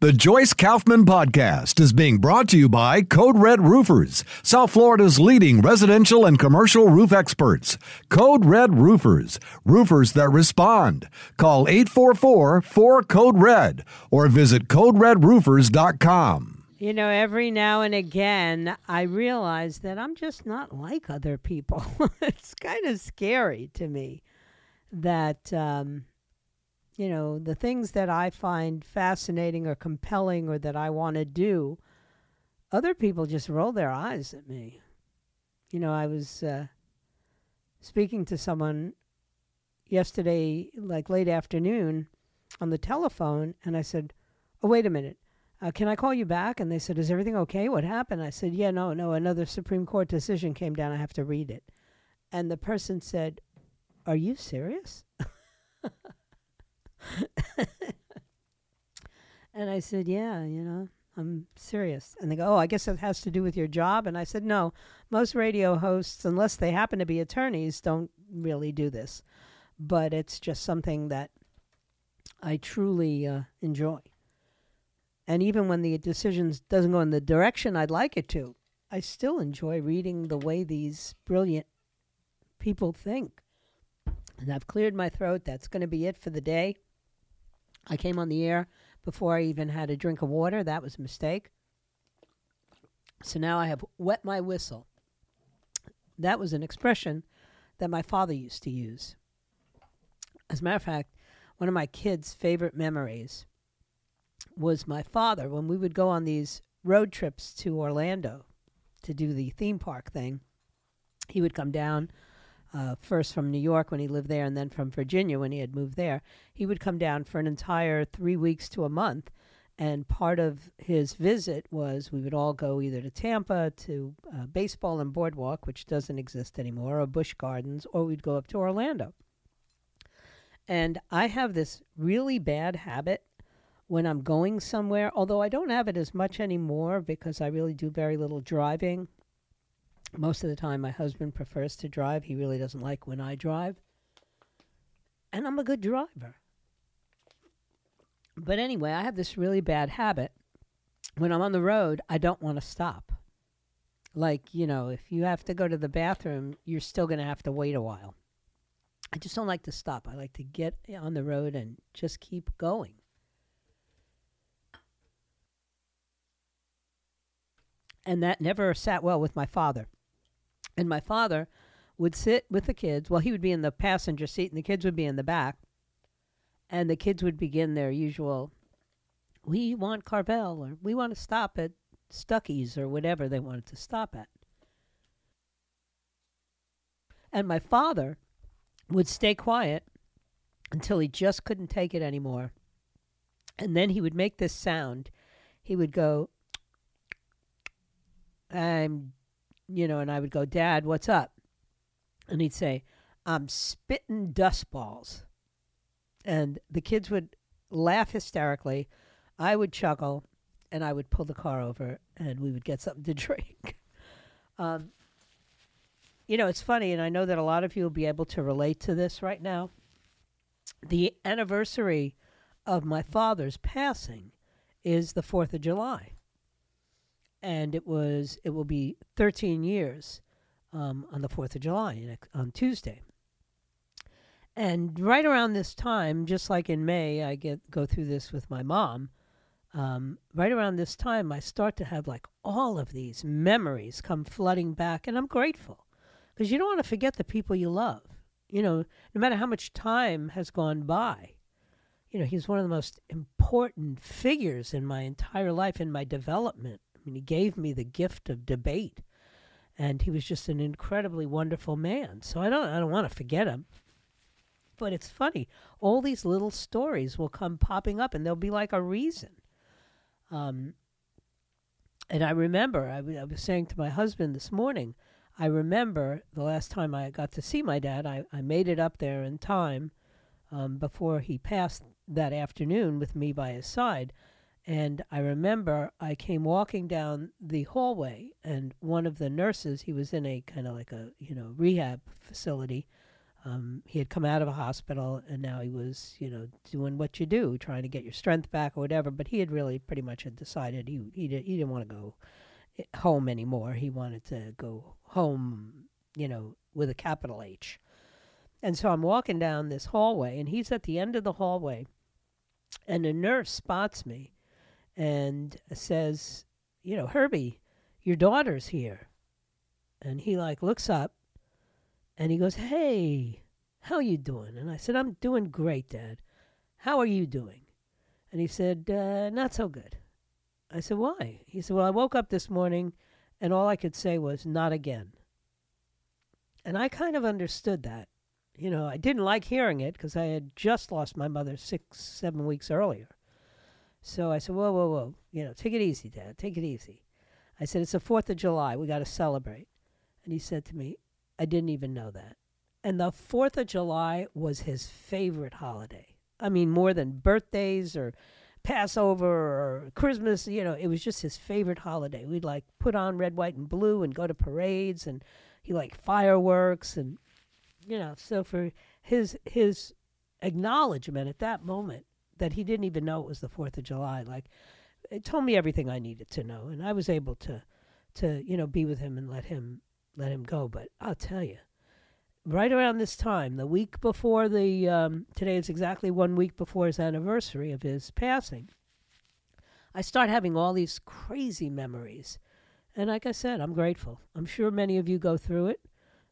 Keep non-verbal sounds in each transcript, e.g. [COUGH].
The Joyce Kaufman Podcast is being brought to you by Code Red Roofers, South Florida's leading residential and commercial roof experts. Code Red Roofers, roofers that respond. Call 844 4 Code Red or visit CodeRedRoofers.com. You know, every now and again, I realize that I'm just not like other people. [LAUGHS] it's kind of scary to me that. Um, you know, the things that I find fascinating or compelling or that I want to do, other people just roll their eyes at me. You know, I was uh, speaking to someone yesterday, like late afternoon, on the telephone, and I said, Oh, wait a minute. Uh, can I call you back? And they said, Is everything okay? What happened? I said, Yeah, no, no. Another Supreme Court decision came down. I have to read it. And the person said, Are you serious? [LAUGHS] [LAUGHS] and I said, Yeah, you know, I'm serious. And they go, Oh, I guess it has to do with your job. And I said, No, most radio hosts, unless they happen to be attorneys, don't really do this. But it's just something that I truly uh, enjoy. And even when the decision doesn't go in the direction I'd like it to, I still enjoy reading the way these brilliant people think. And I've cleared my throat. That's going to be it for the day. I came on the air before I even had a drink of water. That was a mistake. So now I have wet my whistle. That was an expression that my father used to use. As a matter of fact, one of my kids' favorite memories was my father when we would go on these road trips to Orlando to do the theme park thing. He would come down uh, first from New York when he lived there, and then from Virginia when he had moved there. He would come down for an entire three weeks to a month. And part of his visit was we would all go either to Tampa to uh, baseball and boardwalk, which doesn't exist anymore, or Busch Gardens, or we'd go up to Orlando. And I have this really bad habit when I'm going somewhere, although I don't have it as much anymore because I really do very little driving most of the time, my husband prefers to drive. He really doesn't like when I drive. And I'm a good driver. But anyway, I have this really bad habit. When I'm on the road, I don't want to stop. Like, you know, if you have to go to the bathroom, you're still going to have to wait a while. I just don't like to stop. I like to get on the road and just keep going. And that never sat well with my father. And my father would sit with the kids. Well, he would be in the passenger seat and the kids would be in the back. And the kids would begin their usual, we want Carvel or we want to stop at Stuckey's or whatever they wanted to stop at. And my father would stay quiet until he just couldn't take it anymore. And then he would make this sound. He would go, I'm you know, and I would go, Dad, what's up? And he'd say, I'm spitting dust balls. And the kids would laugh hysterically. I would chuckle and I would pull the car over and we would get something to [LAUGHS] drink. um, you know, it's funny, and I know that a lot of you will be able to relate to this right now. The anniversary of my father's passing is the 4th of July and it was it will be 13 years um, on the 4th of July on Tuesday. And right around this time, just like in May, I get go through this with my mom. Um, right around this time, I start to have like all of these memories come flooding back, and I'm grateful because you don't want to forget the people you love. You know, no matter how much time has gone by, you know, he's one of the most important figures in my entire life in my development I mean, he gave me the gift of debate, and he was just an incredibly wonderful man. So I don't, I don't want to forget him. But it's funny, all these little stories will come popping up, and they'll be like a reason. Um, And I remember, I was saying to my husband this morning, I remember the last time I got to see my dad, I, I made it up there in time um, before he passed that afternoon with me by his side. And I remember I came walking down the hallway, and one of the nurses, he was in a kind of like a, you know, rehab facility. Um, he had come out of a hospital, and now he was, you know, doing what you do, trying to get your strength back or whatever. But he had really pretty much had decided he he, did, he didn't want to go eh, home anymore. He wanted to go home, you know, with a capital H. And so I'm walking down this hallway, and he's at the end of the hallway, and a nurse spots me and says, you know, Herbie, your daughter's here. And he like looks up and he goes, "Hey, how you doing?" And I said, "I'm doing great, Dad. How are you doing?" And he said, uh, "Not so good." I said, "Why?" He said, "Well, I woke up this morning and all I could say was not again." And I kind of understood that. You know, I didn't like hearing it because I had just lost my mother 6 7 weeks earlier. So I said, whoa, whoa, whoa. You know, take it easy, Dad. Take it easy. I said, it's the 4th of July. We got to celebrate. And he said to me, I didn't even know that. And the 4th of July was his favorite holiday. I mean, more than birthdays or Passover or Christmas, you know, it was just his favorite holiday. We'd like put on red, white, and blue and go to parades, and he liked fireworks, and you know, so for his his acknowledgement at that moment that he didn't even know it was the Fourth of July. Like it told me everything I needed to know, and I was able to to you know be with him and let him let him go. But I'll tell you, right around this time, the week before the um, today is exactly one week before his anniversary of his passing. I start having all these crazy memories. And like I said, I'm grateful. I'm sure many of you go through it.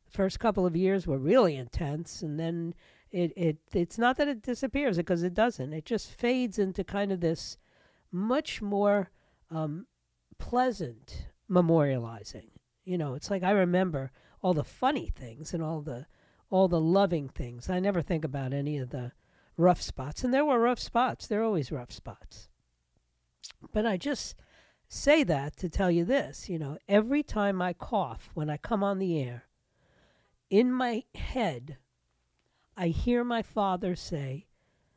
The first couple of years were really intense, and then it, it it's not that it disappears because it doesn't. It just fades into kind of this much more um, pleasant memorializing. You know, it's like I remember all the funny things and all the all the loving things. I never think about any of the rough spots, and there were rough spots. There are always rough spots. But I just say that to tell you this, you know, every time I cough when I come on the air, in my head I hear my father say,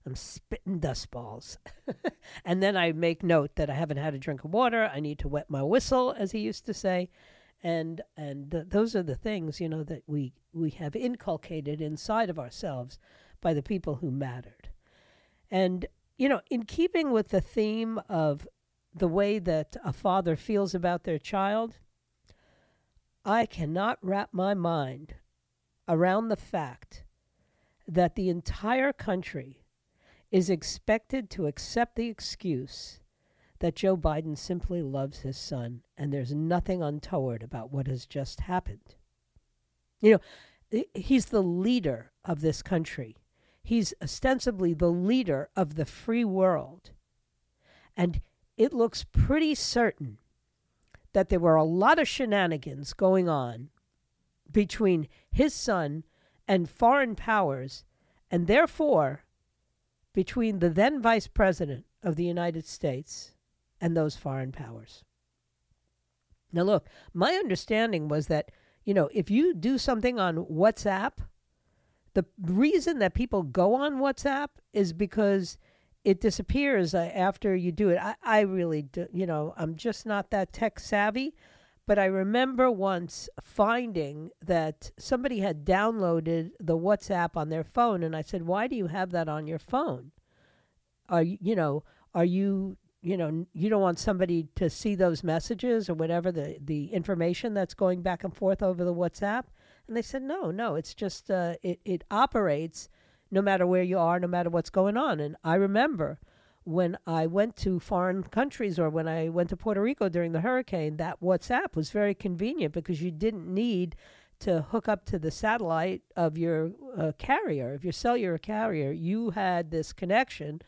I'm spitting dust balls. [LAUGHS] and then I make note that I haven't had a drink of water. I need to wet my whistle, as he used to say. And and th- those are the things, you know, that we, we have inculcated inside of ourselves by the people who mattered. And, you know, in keeping with the theme of the way that a father feels about their child, I cannot wrap my mind around the fact that the entire country is expected to accept the excuse that Joe Biden simply loves his son and there's nothing untoward about what has just happened. You know, he's the leader of this country. He's ostensibly the leader of the free world. And it looks pretty certain that there were a lot of shenanigans going on between his son and foreign powers, and therefore between the then Vice President of the United States and those foreign powers. Now, look, my understanding was that, you know, if you do something on WhatsApp, the reason that people go on WhatsApp is because it disappears uh, after you do it. I, I really, do, you know, I'm just not that tech savvy. But I remember once finding that somebody had downloaded the WhatsApp on their phone, and I said, "Why do you have that on your phone? Are you, you know, are you, you know, you don't want somebody to see those messages or whatever the the information that's going back and forth over the WhatsApp?" And they said, "No, no, it's just uh, it it operates no matter where you are, no matter what's going on." And I remember when I went to foreign countries or when I went to Puerto Rico during the hurricane, that WhatsApp was very convenient because you didn't need to hook up to the satellite of your uh, carrier, of your cellular carrier. You had this connection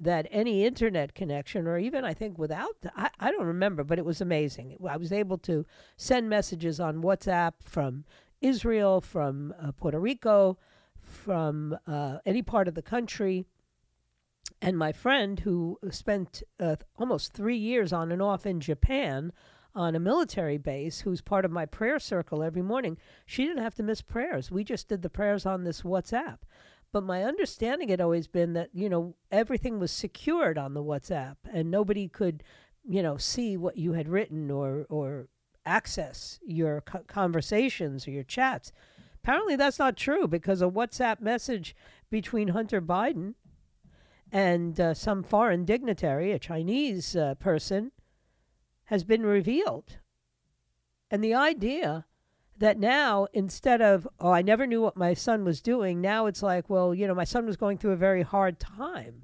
that any internet connection, or even I think without, I, I don't remember, but it was amazing. I was able to send messages on WhatsApp from Israel, from uh, Puerto Rico, from uh, any part of the country and my friend, who spent uh, almost three years on and off in Japan on a military base who's part of my prayer circle every morning, she didn't have to miss prayers. We just did the prayers on this WhatsApp. But my understanding had always been that, you know, everything was secured on the WhatsApp and nobody could, you know, see what you had written or, or access your co- conversations or your chats. Apparently, that's not true because a WhatsApp message between Hunter Biden and uh, some foreign dignitary, a Chinese uh, person, has been revealed. And the idea that now, instead of, oh, I never knew what my son was doing, now it's like, well, you know, my son was going through a very hard time.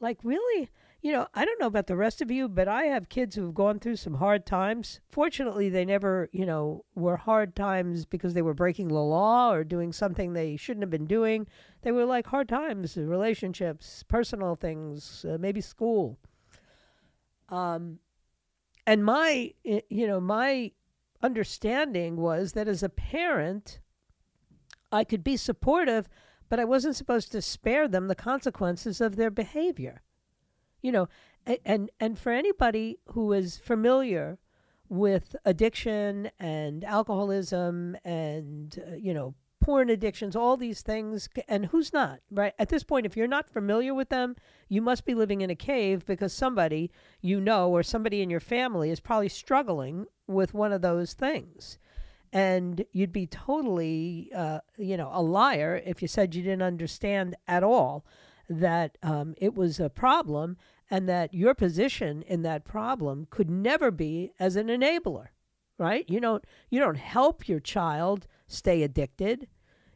Like, really? You know, I don't know about the rest of you, but I have kids who've gone through some hard times. Fortunately, they never, you know, were hard times because they were breaking the law or doing something they shouldn't have been doing. They were like hard times, relationships, personal things, uh, maybe school. Um, and my, you know, my understanding was that as a parent, I could be supportive, but I wasn't supposed to spare them the consequences of their behavior. You know, and and for anybody who is familiar with addiction and alcoholism and uh, you know porn addictions, all these things, and who's not, right? At this point, if you're not familiar with them, you must be living in a cave because somebody you know or somebody in your family is probably struggling with one of those things. And you'd be totally, uh, you know, a liar if you said you didn't understand at all that um, it was a problem and that your position in that problem could never be as an enabler right you don't you don't help your child stay addicted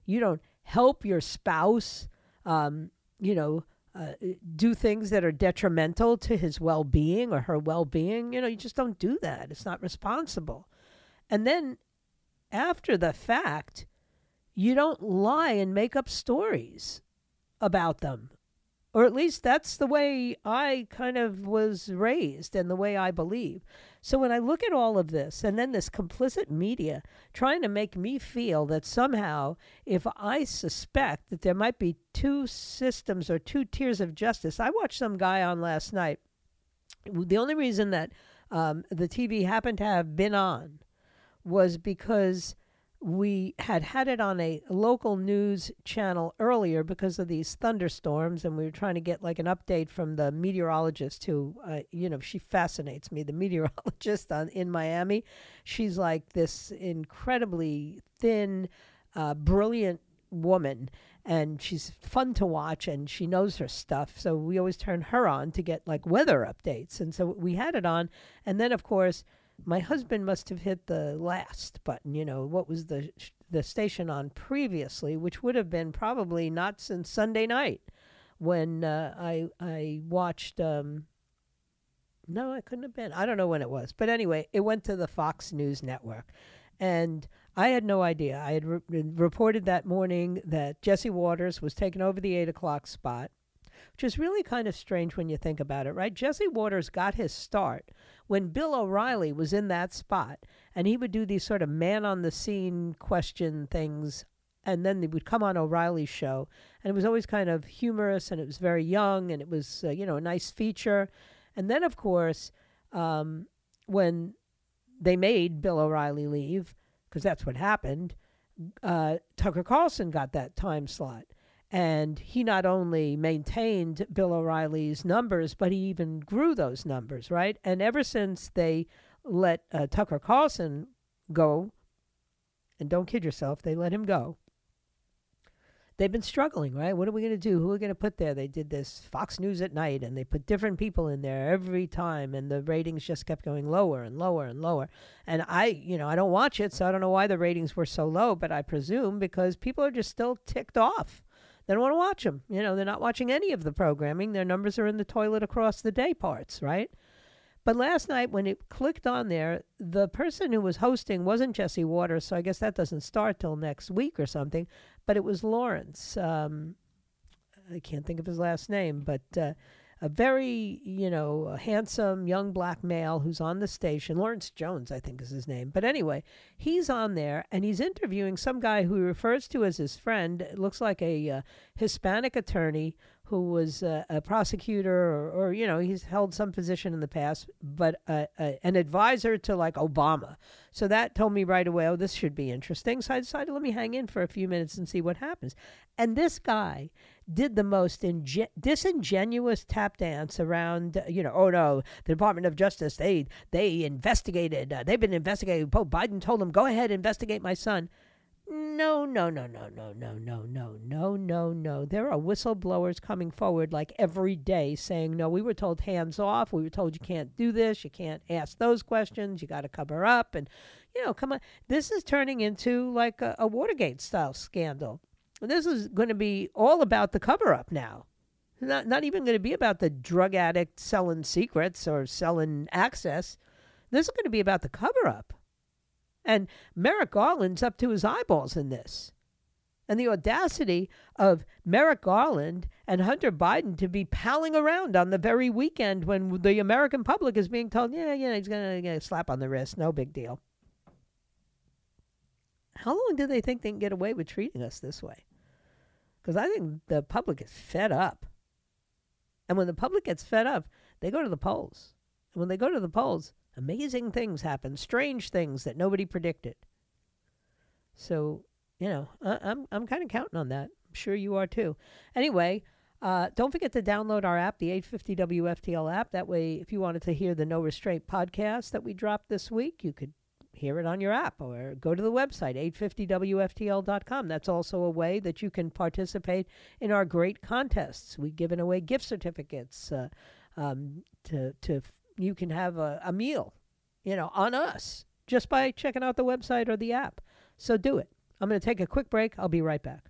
you don't help your spouse, um, you know, uh, do things that are detrimental to his well being or her well being. You know, you just don't do that. It's not responsible. And then after the fact, you don't lie and make up stories about them or at least that's the way I kind of was raised and the way I believe. So when I look at all of this and then this complicit media trying to make me feel that somehow if I suspect that there might be two systems or two tiers of justice, I watched some guy on last night. The only reason that um, the TV happened to have been on was because we had had it on a local news channel earlier because of these thunderstorms and we were trying to get like an update from the meteorologist who uh, you know she fascinates me the [LAUGHS] meteorologist on in miami. She's like this incredibly thin uh, brilliant woman and she's fun to watch and she knows her stuff. So we always turn her on to get like weather updates and so we had it on. And then of course my husband must have hit the last button, you know, what was the the station on previously, which would have been probably not since Sunday night when uh, I I watched um, no, it couldn't have been. I don't know when it was. But anyway, it went to the Fox News network. And I had no idea. I had re- reported that morning that Jesse Watters was taking over the 8 o'clock spot which is really kind of strange when you think about it, right? Jesse Watters got his start when Bill O'Reilly was in that spot, and he would do these sort of man on the scene question things. And then they would come on O'Reilly's show, and it was always kind of humorous, and it was very young, and it was uh, you know a nice feature. And then, of course, um, when they made Bill O'Reilly leave, because that's what happened, uh, Tucker Carlson got that time slot. And he not only maintained Bill O'Reilly's numbers, but he even grew those numbers, right? And ever since they let uh, Tucker Carlson go, and don't kid yourself, they let him go. They've been struggling, right? What are we going to do? Who are we going to put there? They did this Fox News at night, and they put different people in there every time, and the ratings just kept going lower and lower and lower. And I, you know, I don't watch it, so I don't know why the ratings were so low, but I presume because people are just still ticked off they don't want to watch them. You know, they're not watching any of the programming. Their numbers are in the toilet across the day parts, right? But last night, when it clicked on there, the person who was hosting wasn't Jesse Watters, so I guess that doesn't start till next week or something. But it was Lawrence. Um, I can't think of his last name, but uh, a very, you know, handsome young black male who's on the station. Lawrence Jones, I think is his name. But anyway, he's on there and he's interviewing some guy who he refers to as his friend. It looks like a uh, Hispanic attorney who was uh, a prosecutor or, or, you know, he's held some position in the past, but uh, uh, an advisor to like Obama. So that told me right away, oh, this should be interesting. So I decided, let me hang in for a few minutes and see what happens. And this guy did the most inge- disingenuous tap dance around, you know, oh no, the Department of Justice, they, they investigated, uh, they've been investigating. Pope Biden told them, go ahead, investigate my son. No, no, no, no, no, no, no, no, no, no, no. There are whistleblowers coming forward like every day saying, no, we were told hands off. We were told you can't do this. You can't ask those questions. You got to cover up. And, you know, come on. This is turning into like a, a Watergate style scandal. This is going to be all about the cover up now. Not, not even going to be about the drug addict selling secrets or selling access. This is going to be about the cover up. And Merrick Garland's up to his eyeballs in this. And the audacity of Merrick Garland and Hunter Biden to be palling around on the very weekend when the American public is being told, yeah, yeah, he's going to slap on the wrist, no big deal. How long do they think they can get away with treating us this way? Because I think the public is fed up. And when the public gets fed up, they go to the polls. And when they go to the polls, Amazing things happen, strange things that nobody predicted. So, you know, I, I'm I'm kind of counting on that. I'm sure you are too. Anyway, uh, don't forget to download our app, the 850 WFTL app. That way, if you wanted to hear the No Restraint podcast that we dropped this week, you could hear it on your app or go to the website, 850WFTL.com. That's also a way that you can participate in our great contests. We've given away gift certificates uh, um, to, to you can have a, a meal, you know, on us just by checking out the website or the app. So do it. I'm going to take a quick break. I'll be right back.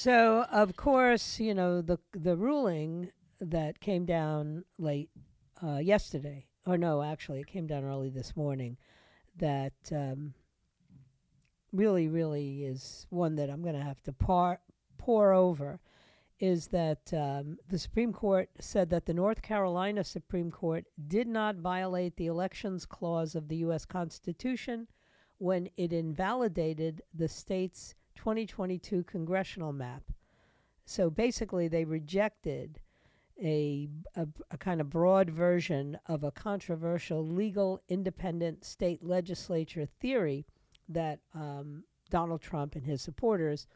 So, of course, you know the the ruling that came down late uh, yesterday, or no, actually, it came down early this morning. That um, really, really is one that I'm going to have to pore pore over. Is that um, the Supreme Court said that the North Carolina Supreme Court did not violate the Elections Clause of the U.S. Constitution when it invalidated the state's 2022 congressional map. So basically, they rejected a, a, a, kind of broad version of a controversial legal independent state legislature theory that um, Donald Trump and his supporters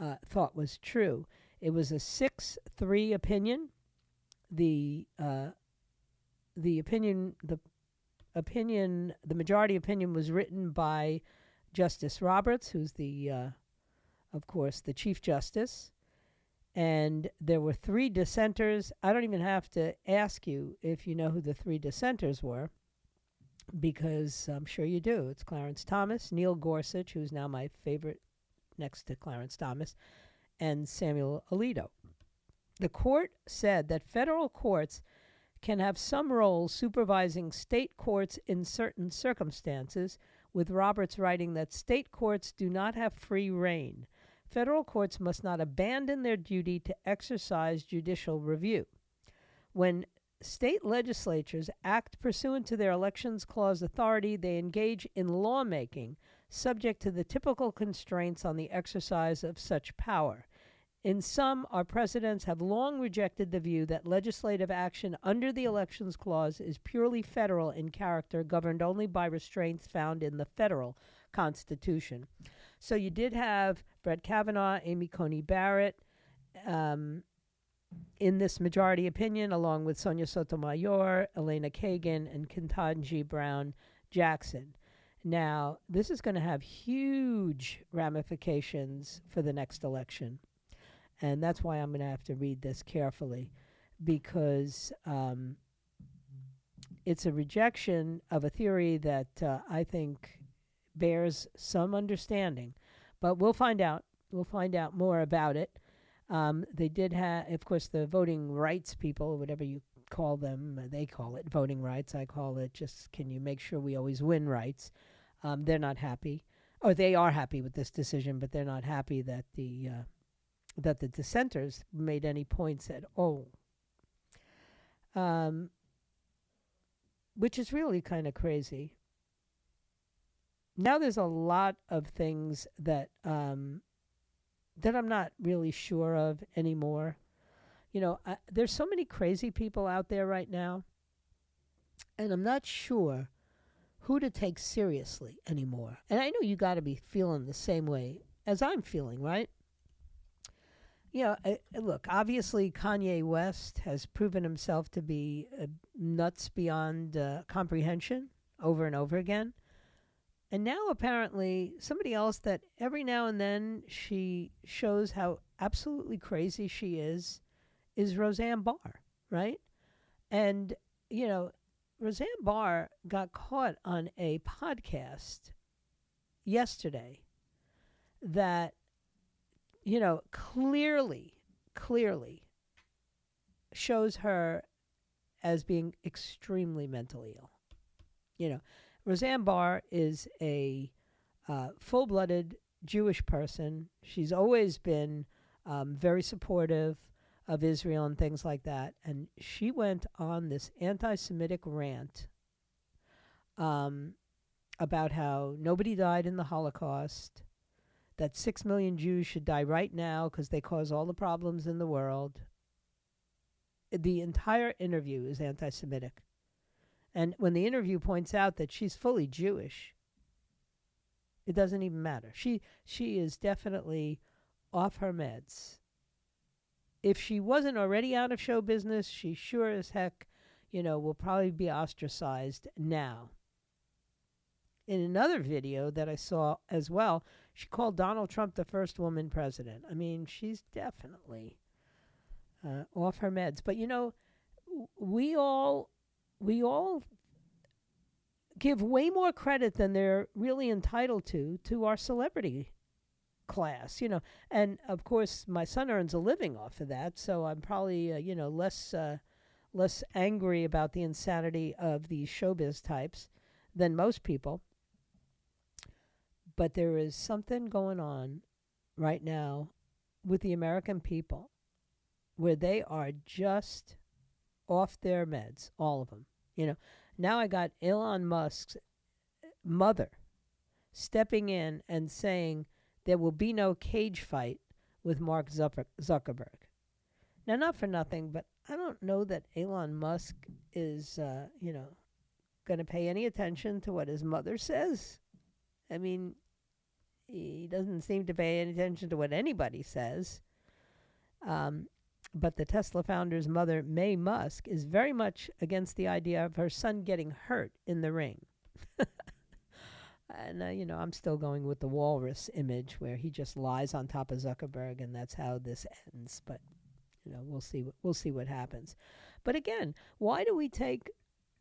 uh, thought was true. It was a 6 3 opinion. The, uh, the opinion, the opinion, the majority opinion was written by Justice Roberts, who's the uh, of course, the Chief Justice. And there were three dissenters. I don't even have to ask you if you know who the three dissenters were, because I'm sure you do. It's Clarence Thomas, Neil Gorsuch, who's now my favorite next to Clarence Thomas, and Samuel Alito. The court said that federal courts can have some role supervising state courts in certain circumstances, with Roberts writing that state courts do not have free reign federal courts must not abandon their duty to exercise judicial review. When state legislatures act pursuant to their Elections Clause authority, they engage in lawmaking subject to the typical constraints on the exercise of such power. In sum, our presidents have long rejected the view that legislative action under the Elections Clause is purely federal in character, governed only by restraints found in the federal Constitution. So you did have Brett Kavanaugh, Amy Coney Barrett um, in this majority opinion, along with Sonia Sotomayor, Elena Kagan, and Ketanji Brown Jackson. Now, this is going to have huge ramifications for the next election. And that's why I'm going to have to read this carefully because um, it's a rejection of a theory that uh, I think bears some understanding. But we'll find out. We'll find out more about it. Um, they did have, of course, the voting rights people, whatever you call them, they call it voting rights. I call it just can you make sure we always win rights? Um, they're not happy, or they are happy with this decision, but they're not happy that the uh, that the dissenters made any points at all. Um, which is really kind of crazy. Now there's a lot of things that um, that I'm not really sure of anymore. You know, I, there's so many crazy people out there right now, and I'm not sure who to take seriously anymore. And I know you got to be feeling the same way as I'm feeling, right? You know, uh, look, obviously Kanye West has proven himself to be uh, nuts beyond uh, comprehension over and over again. And now apparently somebody else that every now and then she shows how absolutely crazy she is is Roseanne Barr, right? And you know, Roseanne Barr got caught on a podcast yesterday that, you know, clearly, clearly shows her as being extremely mentally ill. You know, Roseanne Barr is a uh, full blooded Jewish person. She's always been um, very supportive of Israel and things like that. And she went on this anti Semitic rant um, about how nobody died in the Holocaust, that six million Jews should die right now because they cause all the problems in the world. The entire interview is anti Semitic. And when the interview points out that she's fully Jewish, it doesn't even matter. She she is definitely off her meds if she wasn't already out of show business, she sure as heck, you know, will probably be ostracized now. In another video that I saw as well, she called Donald Trump the first woman president. I mean, she's definitely uh, off her meds. But you know, we all we all give way more credit than they're really entitled to to our celebrity class, you know. And of course, my son earns a living off of that, so I'm probably uh, you know less uh, less angry about the insanity of these showbiz types than most people. But there is something going on right now with the American people where they are just off their meds, all of them. You know, now I got Elon Musk's mother stepping in and saying there will be no cage fight with Mark Zuckerberg. Now, not for nothing, but I don't know that Elon Musk is, uh, you know, going to pay any attention to what his mother says. I mean, he doesn't seem to pay any attention to what anybody says. Um, but the Tesla founder's mother, May Musk, is very much against the idea of her son getting hurt in the ring. And, uh, you know, I'm still going with the walrus image where he just lies on top of Zuckerberg and that's how this ends. But, you know, we'll see, we'll see what happens. But again, why do we take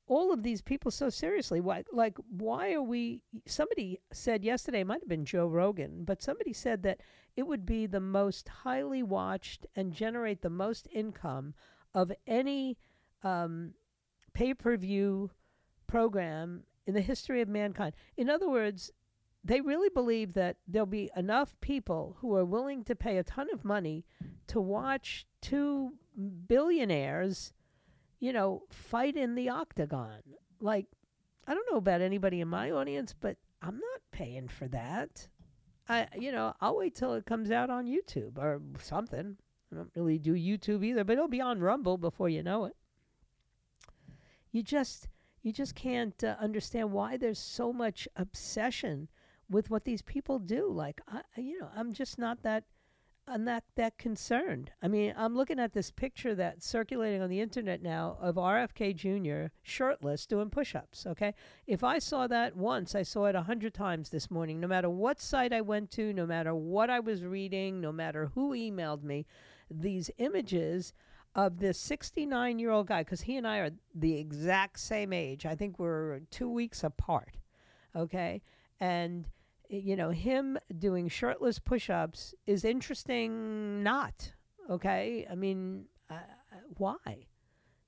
all of these people so seriously? Why, like, why are we? Somebody said yesterday, it might have been Joe Rogan, but somebody said that it would be the most highly watched and generate the most income of any um, pay per view program in the history of mankind. In other words, they really believe that there'll be enough people who are willing to pay a ton of money to watch two billionaires, you know, fight in the octagon. Like, I don't know about anybody in my audience, but I'm not paying for that. I, you know, I'll wait till it comes out on YouTube or something. I don't really do YouTube either, but it'll be on Rumble before you know it. You just you just can't uh, understand why there's so much obsession with what these people do. Like, I, you know, I'm just not that. I'm not that concerned. I mean, I'm looking at this picture that's circulating on the internet now of RFK Jr. shirtless doing push ups. Okay. If I saw that once, I saw it a hundred times this morning, no matter what site I went to, no matter what I was reading, no matter who emailed me, these images of this 69 year old guy, because he and I are the exact same age. I think we're two weeks apart. Okay. And you know, him doing shirtless push ups is interesting, not. Okay? I mean, uh, why?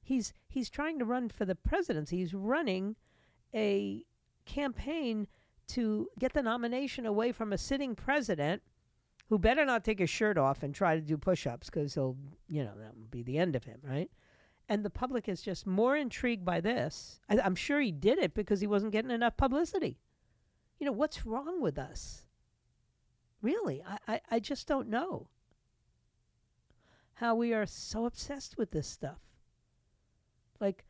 He's, he's trying to run for the presidency. He's running a campaign to get the nomination away from a sitting president who better not take his shirt off and try to do push ups because he'll, you know, that will be the end of him, right? And the public is just more intrigued by this. I, I'm sure he did it because he wasn't getting enough publicity. You know, what's wrong with us? Really, I, I, I just don't know how we are so obsessed with this stuff. Like,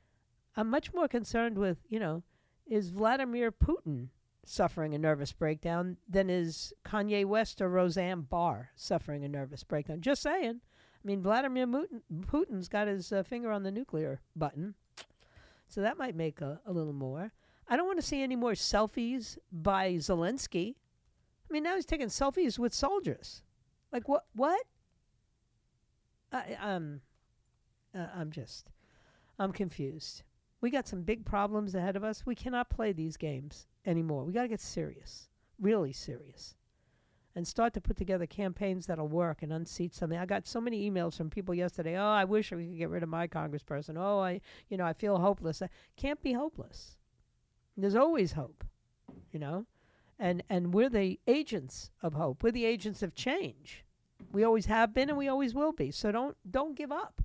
I'm much more concerned with, you know, is Vladimir Putin suffering a nervous breakdown than is Kanye West or Roseanne Barr suffering a nervous breakdown. Just saying. I mean, Vladimir Putin's got his uh, finger on the nuclear button. So that might make a, a little more. I don't want to see any more selfies by Zelensky. I mean, now he's taking selfies with soldiers. Like what? What? I, um, uh, I'm just, I'm confused. We got some big problems ahead of us. We cannot play these games anymore. We got to get serious, really serious, and start to put together campaigns that'll work and unseat something. I got so many emails from people yesterday. Oh, I wish we could get rid of my congressperson. Oh, I, you know, I feel hopeless. I can't be hopeless. There's always hope, you know, and and we're the agents of hope. We're the agents of change. We always have been, and we always will be. So don't don't give up.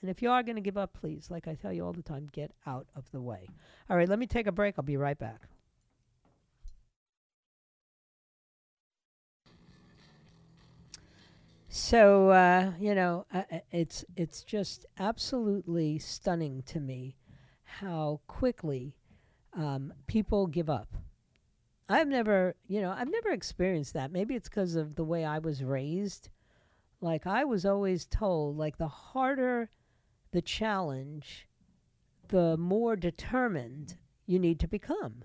And if you are going to give up, please, like I tell you all the time, get out of the way. All right, let me take a break. I'll be right back. So uh, you know, uh, it's it's just absolutely stunning to me how quickly um, people give up. I've never, you know, I've never experienced that. Maybe it's because of the way I was raised. Like I was always told, like the harder the challenge, the more determined you need to become.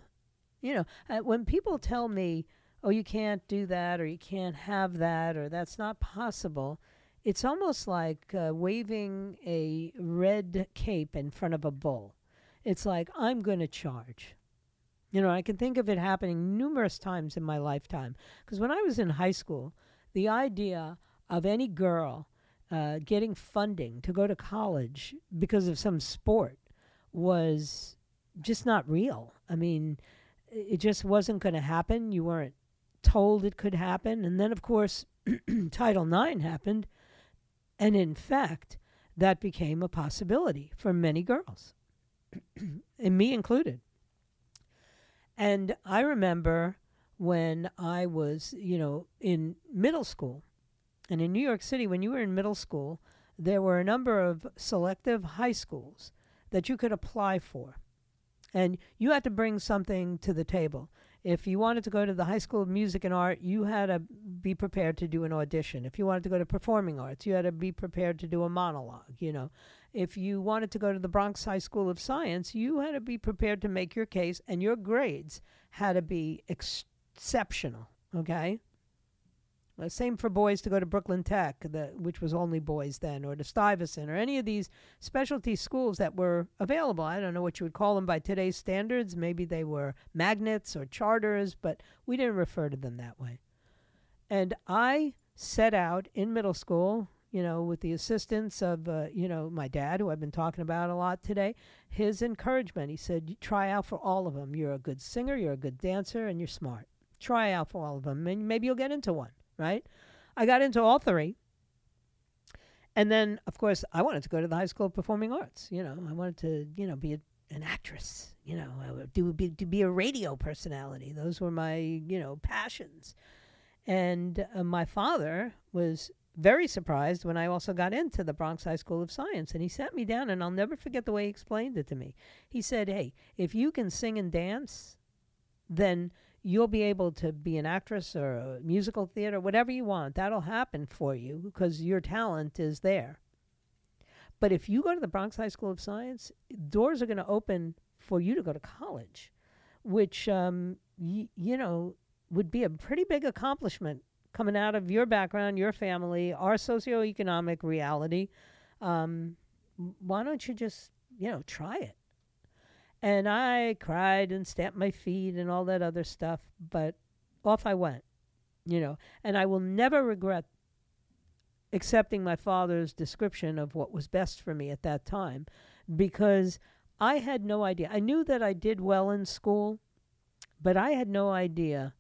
You know, uh, when people tell me, "Oh, you can't do that," or "You can't have that," or "That's not possible," it's almost like uh, waving a red cape in front of a bull it's like I'm going to charge. You know, I can think of it happening numerous times in my lifetime. Because when I was in high school, the idea of any girl uh, getting funding to go to college because of some sport was just not real. I mean, it just wasn't going to happen. You weren't told it could happen. And then, of course, [CLEARS THROAT] Title IX happened. And in fact, that became a possibility for many girls. [CLEARS THROAT] and me included. And I remember when I was, you know, in middle school, and in New York City, when you were in middle school, there were a number of selective high schools that you could apply for. And you had to bring something to the table. If you wanted to go to the High School of Music and Art, you had to be prepared to do an audition. If you wanted to go to performing arts, you had to be prepared to do a monologue, you know if you wanted to go to the Bronx High School of Science, you had to be prepared to make your case, and your grades had to be ex- exceptional. Okay. The same for boys to go to Brooklyn Tech, the, which was only boys then, or to Stuyvesant, or any of these specialty schools that were available. I don't know what you would call them by today's standards. Maybe they were magnets or charters, but we didn't refer to them that way. And I set out in middle school you know, with the assistance of, uh, you know, my dad, who I've been talking about a lot today, his encouragement. He said, try out for all of them. You're a good singer, you're a good dancer, and you're smart. Try out for all of them, and maybe you'll get into one, right? I got into all three. And then, of course, I wanted to go to the High School of Performing Arts. You know, I wanted to, you know, be a, an actress. You know, do be, to be a radio personality. Those were my, you know, passions. And uh, my father was very surprised when I also got into the Bronx High School of Science. And he sat me down, and I'll never forget the way he explained it to me. He said, Hey, if you can sing and dance, then you'll be able to be an actress or a musical theater, whatever you want. That'll happen for you because your talent is there. But if you go to the Bronx High School of Science, doors are going to open for you to go to college, which, um, y- you know, would be a pretty big accomplishment coming out of your background, your family, our socioeconomic reality. Um, why don't you just, you know, try it? And I cried and stamped my feet and all that other stuff, but off I went, you know. And I will never regret accepting my father's description of what was best for me at that time because I had no idea. I knew that I did well in school, but I had no idea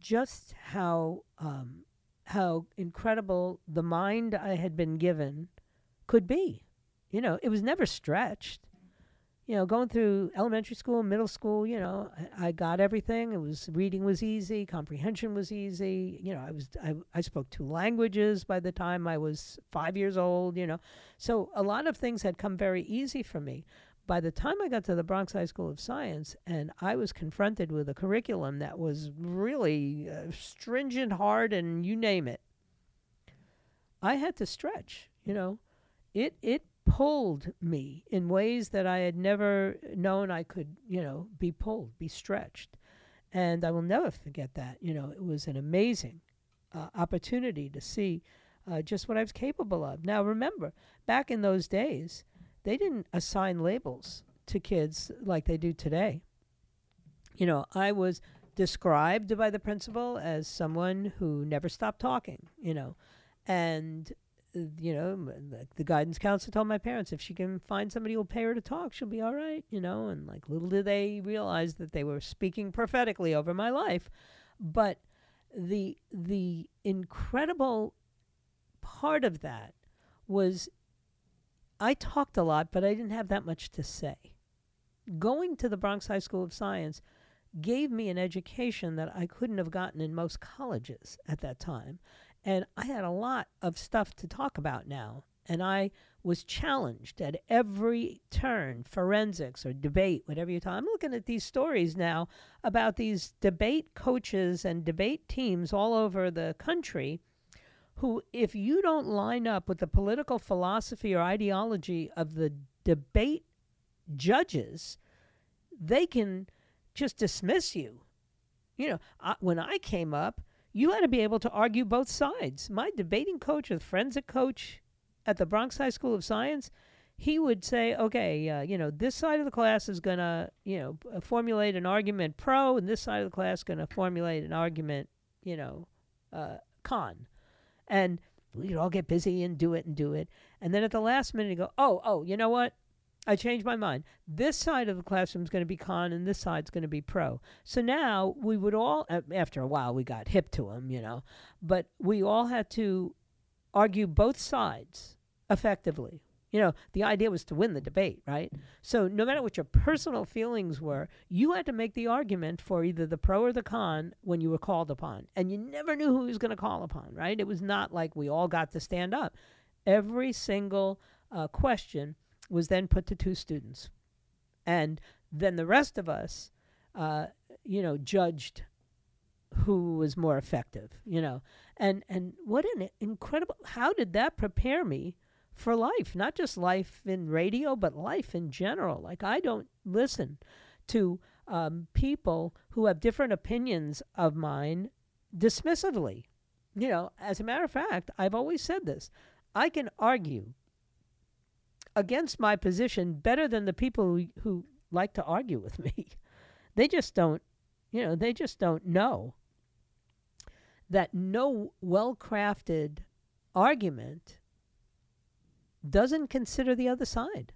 just how um, how incredible the mind I had been given could be. You know, it was never stretched you know, going through elementary school, middle school, you know, I, I, got everything. It was reading was easy, comprehension was easy. You know, I was I, I spoke two languages by the time I was five years old. You know, so a lot of things had come very easy for me. By the time I got to the Bronx High School of Science, and I was confronted with a curriculum that was really uh, stringent, hard, and you name it, I had to stretch. You know, it it pulled me in ways that I had never known I could, you know, be pulled, be stretched. And I will never forget that. You know, it was an amazing uh, opportunity to see uh, just what I was capable of. Now, remember, back in those days, they didn't assign labels to kids like they do today. You know, I was described by the principal as someone who never stopped talking, you know, and you know, the, guidance counselor told my parents if she can find somebody who'll pay her to talk, she'll be all right, you know. And like little did they realize that they were speaking prophetically over my life, but the the incredible part of that was I talked a lot, but I didn't have that much to say. Going to the Bronx High School of Science gave me an education that I couldn't have gotten in most colleges at that time. And I had a lot of stuff to talk about now. And I was challenged at every turn, forensics or debate, whatever you talk. I'm looking at these stories now about these debate coaches and debate teams all over the country who, if you don't line up with the political philosophy or ideology of the debate judges, they can just dismiss you. You know, I, when I came up, you had to be able to argue both sides. My debating coach, a forensic coach at the Bronx High School of Science, he would say, okay, uh, you know, this side of the class is going to, you know, uh, formulate an argument pro, and this side of the class is going to formulate an argument, you know, uh, con. And we'd all get busy and do it and do it. And then at the last minute, you go, oh, oh, you know what? I changed my mind. This side of the classroom is going to be con, and this side's going to be pro. So now we would all, after a while, we got hip to them, you know, but we all had to argue both sides effectively. You know, the idea was to win the debate, right? So no matter what your personal feelings were, you had to make the argument for either the pro or the con when you were called upon. And you never knew who was going to call upon, right? It was not like we all got to stand up. Every single uh, question was then put to two students. And then the rest of us, uh, you know, judged who was more effective, you know. And, and what an incredible, how did that prepare me for life? Not just life in radio, but life in general. Like, I don't listen to um, people who have different opinions of mine dismissively. You know, as a matter of fact, I've always said this I can argue against my position better than the people who, who like to argue with [LAUGHS] me. they just don't, you know, they just don't know that no well crafted argument doesn't consider the other side.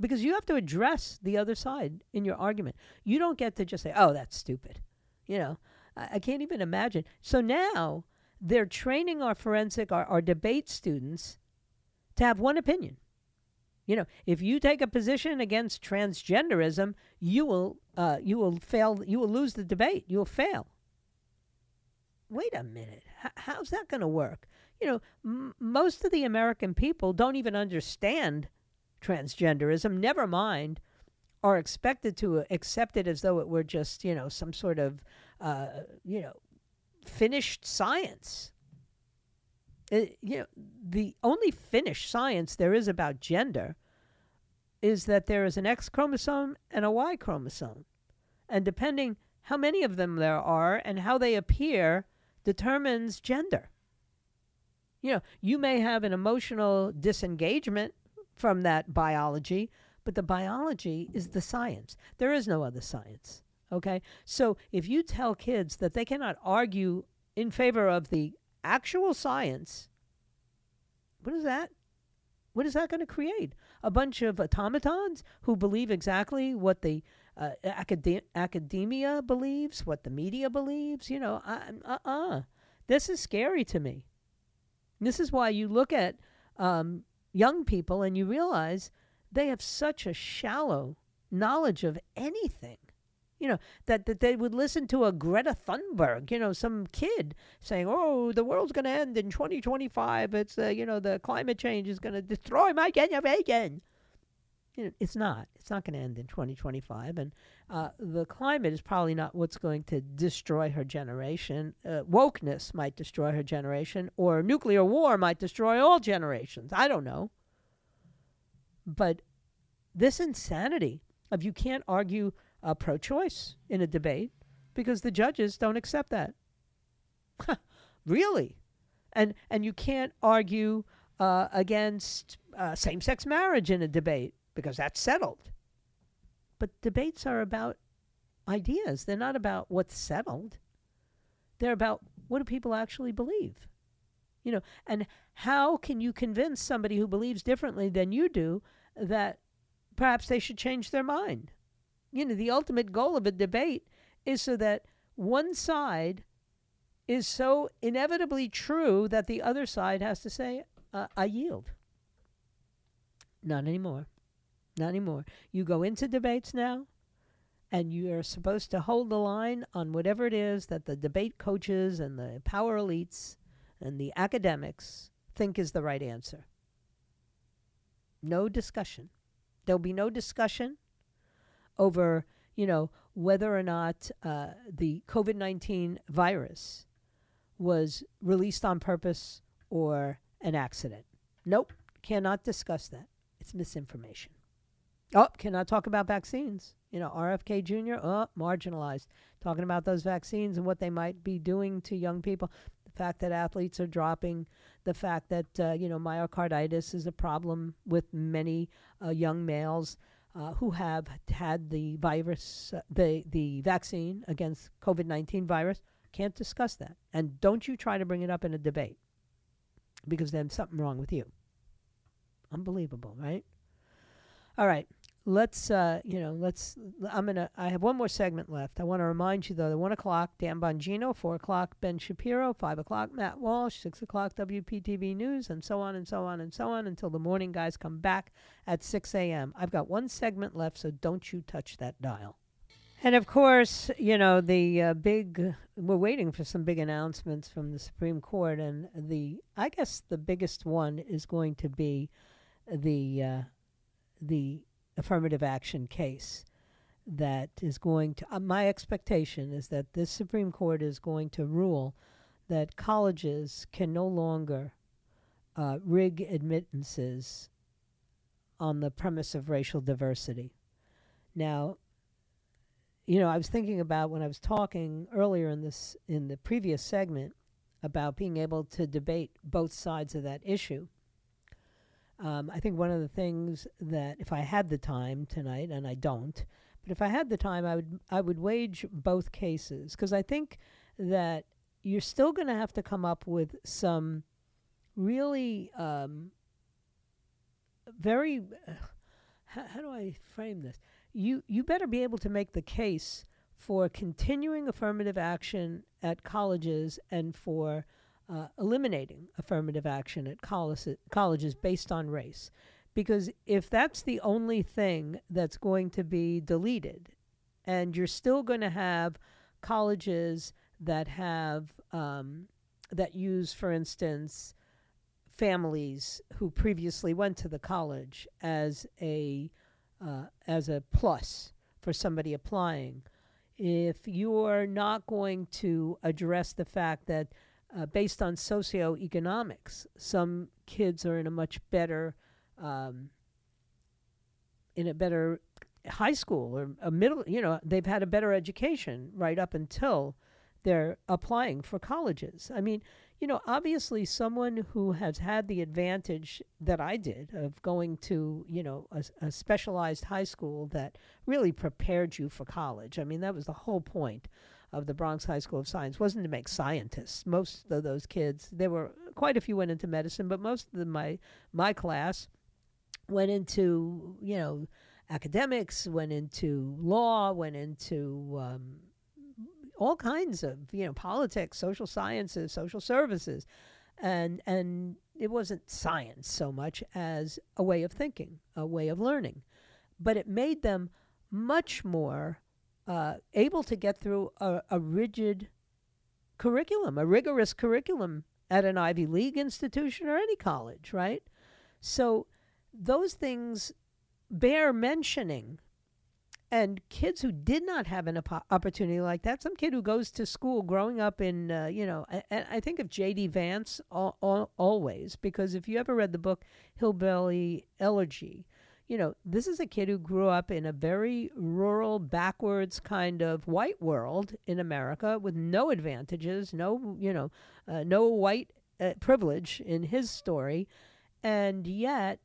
Because you have to address the other side in your argument. You don't get to just say, oh, that's stupid. You know, I, I can't even imagine. So now they're training our forensic, our, our debate students to have one opinion. You know, if you take a position against transgenderism, you will uh, you will fail. You will lose the debate. You will fail. Wait a minute. H- how's that going to work? You know, m- most of the American people don't even understand transgenderism. Never mind are expected to accept it as though it were just, you know, some sort of, uh, you know, finished science. It, uh, you know, the only finished science there is about gender is that there is an X chromosome and a Y chromosome. And depending how many of them there are and how they appear determines gender. You know, you may have an emotional disengagement from that biology, but the biology is the science. There is no other science. Okay? So if you tell kids that they cannot argue in favor of the actual science, what is that? What is that going to create? A bunch of automatons who believe exactly what the uh, acad- academia believes, what the media believes? You know, uh uh. This is scary to me. This is why you look at um, young people and you realize they have such a shallow knowledge of anything you know, that, that they would listen to a Greta Thunberg, you know, some kid saying, oh, the world's going to end in 2025. It's, uh, you know, the climate change is going to destroy my generation. It's not. It's not going to end in 2025. And uh, the climate is probably not what's going to destroy her generation. Uh, wokeness might destroy her generation, or nuclear war might destroy all generations. I don't know. But this insanity of you can't argue uh, pro choice in a debate because the judges don't accept that. really? And, and you can't argue uh, against uh, same sex marriage in a debate because that's settled. But debates are about ideas, they're not about what's settled. They're about what do people actually believe? You know, and how can you convince somebody who believes differently than you do that perhaps they should change their mind? you know, the ultimate goal of a debate is so that one side is so inevitably true that the other side has to say, uh, I yield. Not anymore. Not anymore. You go into debates now, and you are supposed to hold the line on whatever it is that the debate coaches and the power elites and the academics think is the right answer. No discussion. There'll be no discussion over, you know, whether or not uh, the COVID 19 virus was released on purpose or an accident. Nope, cannot discuss that. It's misinformation. Oh, cannot talk about vaccines. You know, RFK Jr., oh, marginalized. Talking about those vaccines and what they might be doing to young people. The fact that athletes are dropping, the fact that, uh, you know, myocarditis is a problem with many uh, young males uh, who have had the virus, uh, the the vaccine against COVID nineteen virus, can't discuss that. And don't you try to bring it up in a debate, because then something wrong with you. Unbelievable, right? All right let's uh, you know let's i'm gonna i have one more segment left. I want to remind you though the one o'clock dan bongino four o'clock ben shapiro five o'clock matt walsh six o'clock wptv news and so on and so on and so on until the morning guys come back at 6 a.m i've got one segment left so don't you touch that dial. And of course you know the uh, big we're waiting for some big announcements from the supreme court and the i guess the biggest one is going to be the uh, the affirmative action case that is going to, uh, my expectation is that this Supreme Court is going to rule that colleges can no longer uh, rig admittances on the premise of racial diversity. Now, you know, I was thinking about when I was talking earlier in this in the previous segment about being able to debate both sides of that issue. Um, I think one of the things that if I had the time tonight, and I don't, but if I had the time, I would I would wage both cases because I think that you're still going to have to come up with some really um, very uh, [SIGHS] how, how do I frame this? You you better be able to make the case for continuing affirmative action at colleges and for uh, eliminating affirmative action at college, colleges based on race. Because if that's the only thing that's going to be deleted, and you're still going to have colleges that have, um, that use, for instance, families who previously went to the college as a uh, as a plus for somebody applying. If you're not going to address the fact that, uh, based on socioeconomics, some kids are in a much better, um, in a better high school or a middle, you know, they've had a better education right up until they're applying for colleges. I mean, you know, obviously, someone who has had the advantage that I did of going to, you know, a, a, specialized high school that really prepared you for college. I mean, that was the whole point of the Bronx High School of Science wasn't to make scientists. Most of those kids, there were quite a few went into medicine, but most of the, my my class went into, you know, academics, went into law, went into um, all kinds of you know politics, social sciences, social services, and and it wasn't science so much as a way of thinking, a way of learning, but it made them much more uh, able to get through a, a rigid curriculum, a rigorous curriculum at an Ivy League institution or any college, right? So those things bear mentioning and kids who did not have an op- opportunity like that, some kid who goes to school growing up in, uh, you know, I, I think of J.D. Vance all, all, always, because if you ever read the book Hillbilly Elegy, you know, this is a kid who grew up in a very rural, backwards kind of white world in America with no advantages, no, you know, uh, no white uh, privilege in his story. And yet,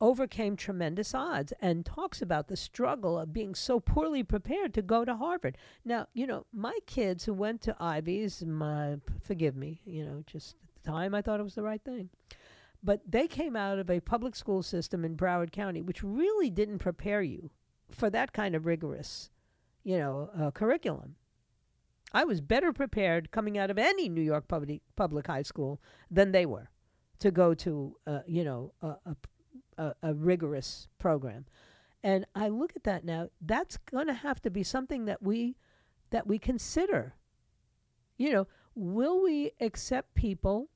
overcame tremendous odds and talks about the struggle of being so poorly prepared to go to Harvard. Now, you know, my kids who went to Ivies, my forgive me, you know, just at the time I thought it was the right thing. But they came out of a public school system in Broward County which really didn't prepare you for that kind of rigorous, you know, uh, curriculum. I was better prepared coming out of any New York public public high school than they were to go to, uh, you know, a, a a, rigorous program. And I look at that now, that's going to have to be something that we that we consider. You know, will we accept people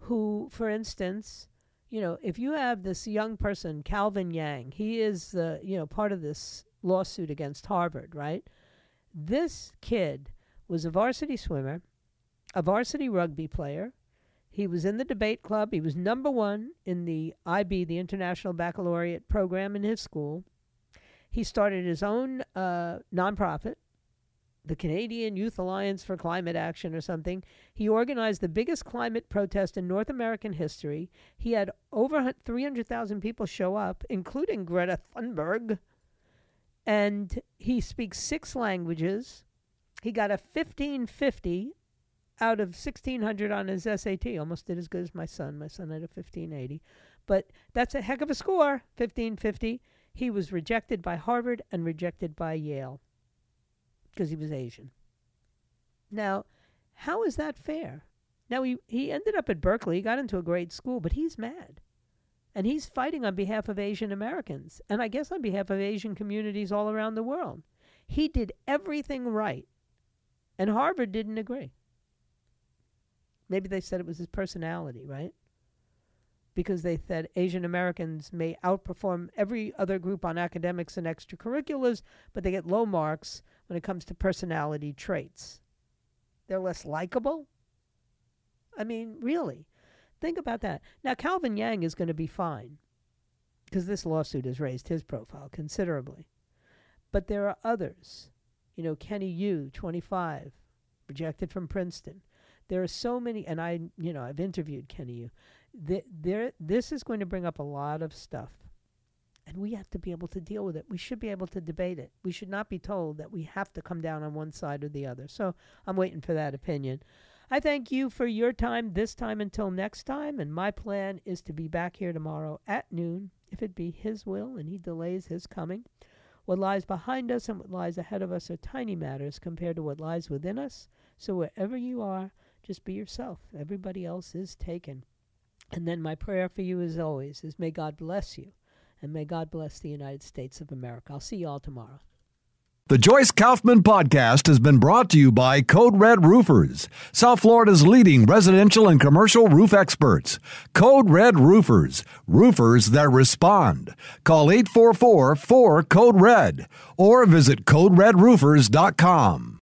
who, for instance, you know, if you have this young person, Calvin Yang, he is the, you know, part of this lawsuit against Harvard, right? This kid was a varsity swimmer, a varsity rugby player, he was in the debate club. He was number one in the IB, the International Baccalaureate program in his school. He started his own uh, nonprofit, the Canadian Youth Alliance for Climate Action or something. He organized the biggest climate protest in North American history. He had over 300,000 people show up, including Greta Thunberg. And he speaks six languages. He got a 1550 out of 1600 on his SAT, almost did as good as my son. My son had a 1580. But that's a heck of a score, 1550. He was rejected by Harvard and rejected by Yale because he was Asian. Now, how is that fair? Now, he, he ended up at Berkeley, he got into a great school, but he's mad. And he's fighting on behalf of Asian Americans, and I guess on behalf of Asian communities all around the world. He did everything right, and Harvard didn't agree. Maybe they said it was his personality, right? Because they said Asian Americans may outperform every other group on academics and extracurriculars, but they get low marks when it comes to personality traits. They're less likable? I mean, really. Think about that. Now, Calvin Yang is going to be fine because this lawsuit has raised his profile considerably. But there are others. You know, Kenny Yu, 25, rejected from Princeton. There are so many, and I, you know, I've interviewed Kenny Yu. The, there, this is going to bring up a lot of stuff, and we have to be able to deal with it. We should be able to debate it. We should not be told that we have to come down on one side or the other. So I'm waiting for that opinion. I thank you for your time this time until next time, and my plan is to be back here tomorrow at noon, if it be His will and He delays His coming. What lies behind us and what lies ahead of us are tiny matters compared to what lies within us. So wherever you are, just be yourself. Everybody else is taken. And then my prayer for you, as always, is may God bless you and may God bless the United States of America. I'll see you all tomorrow. The Joyce Kaufman podcast has been brought to you by Code Red Roofers, South Florida's leading residential and commercial roof experts. Code Red Roofers, roofers that respond. Call 844 4 Code Red or visit CodeRedRoofers.com.